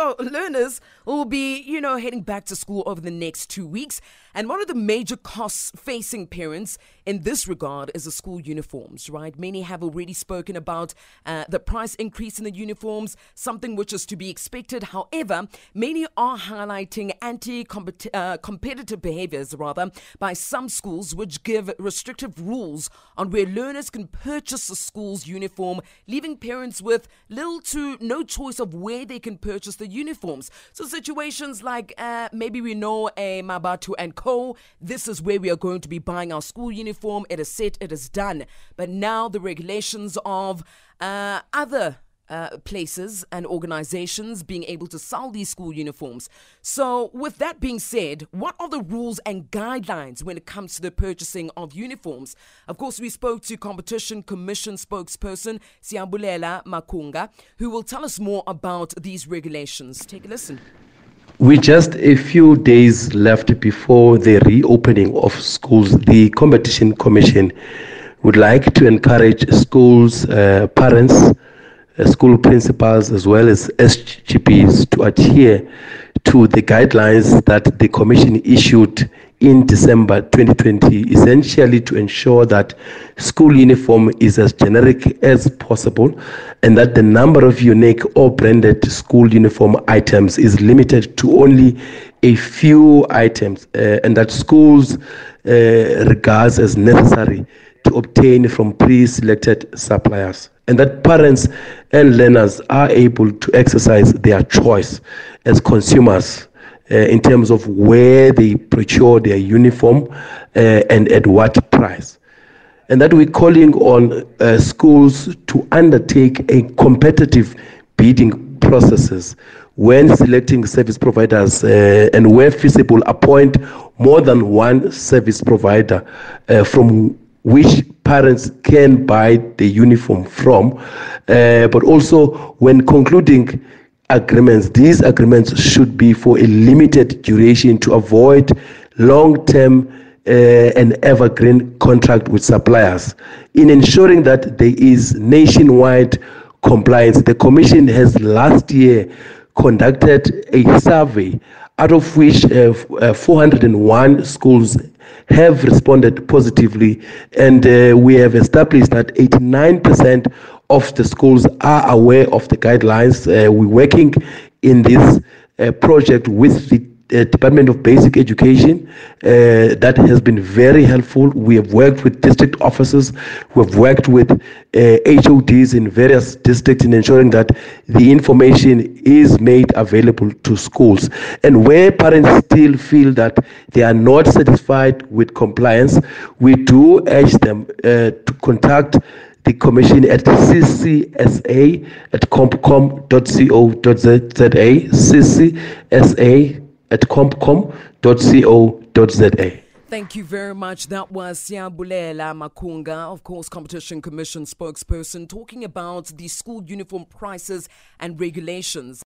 So learners will be, you know, heading back to school over the next two weeks. And one of the major costs facing parents in this regard is the school uniforms, right? Many have already spoken about uh, the price increase in the uniforms, something which is to be expected. However, many are highlighting anti uh, competitive behaviors, rather, by some schools which give restrictive rules on where learners can purchase the school's uniform, leaving parents with little to no choice of where they can purchase the uniforms. So, situations like uh, maybe we know a Mabatu and Co. This is where we are going to be buying our school uniform. It is set, it is done. But now the regulations of uh, other uh, places and organizations being able to sell these school uniforms. So, with that being said, what are the rules and guidelines when it comes to the purchasing of uniforms? Of course, we spoke to Competition Commission spokesperson Siyabulela Makunga, who will tell us more about these regulations. Take a listen. We just a few days left before the reopening of schools. The Competition Commission would like to encourage schools, uh, parents, school principals, as well as SGBs to adhere to the guidelines that the Commission issued in December 2020, essentially to ensure that school uniform is as generic as possible and that the number of unique or branded school uniform items is limited to only a few items uh, and that schools uh, regards as necessary to obtain from pre-selected suppliers and that parents and learners are able to exercise their choice as consumers uh, in terms of where they procure their uniform uh, and at what price. And that we're calling on uh, schools to undertake a competitive bidding processes when selecting service providers uh, and where feasible appoint more than one service provider uh, from which parents can buy the uniform from, uh, but also when concluding agreements, these agreements should be for a limited duration to avoid long term uh, and evergreen contract with suppliers. In ensuring that there is nationwide compliance, the Commission has last year conducted a survey out of which uh, uh, 401 schools have responded positively, and uh, we have established that 89% of the schools are aware of the guidelines. Uh, we're working in this uh, project with the uh, Department of Basic Education. Uh, that has been very helpful. We have worked with district officers, we have worked with uh, HODs in various districts in ensuring that the information is made available to schools. And where parents still feel that they are not satisfied with compliance, we do urge them uh, to contact the commission at ccsa at compcom.co.za, ccsa at compcom.co.za. Thank you very much. That was Siyabulela Makunga, of course, Competition Commission spokesperson, talking about the school uniform prices and regulations.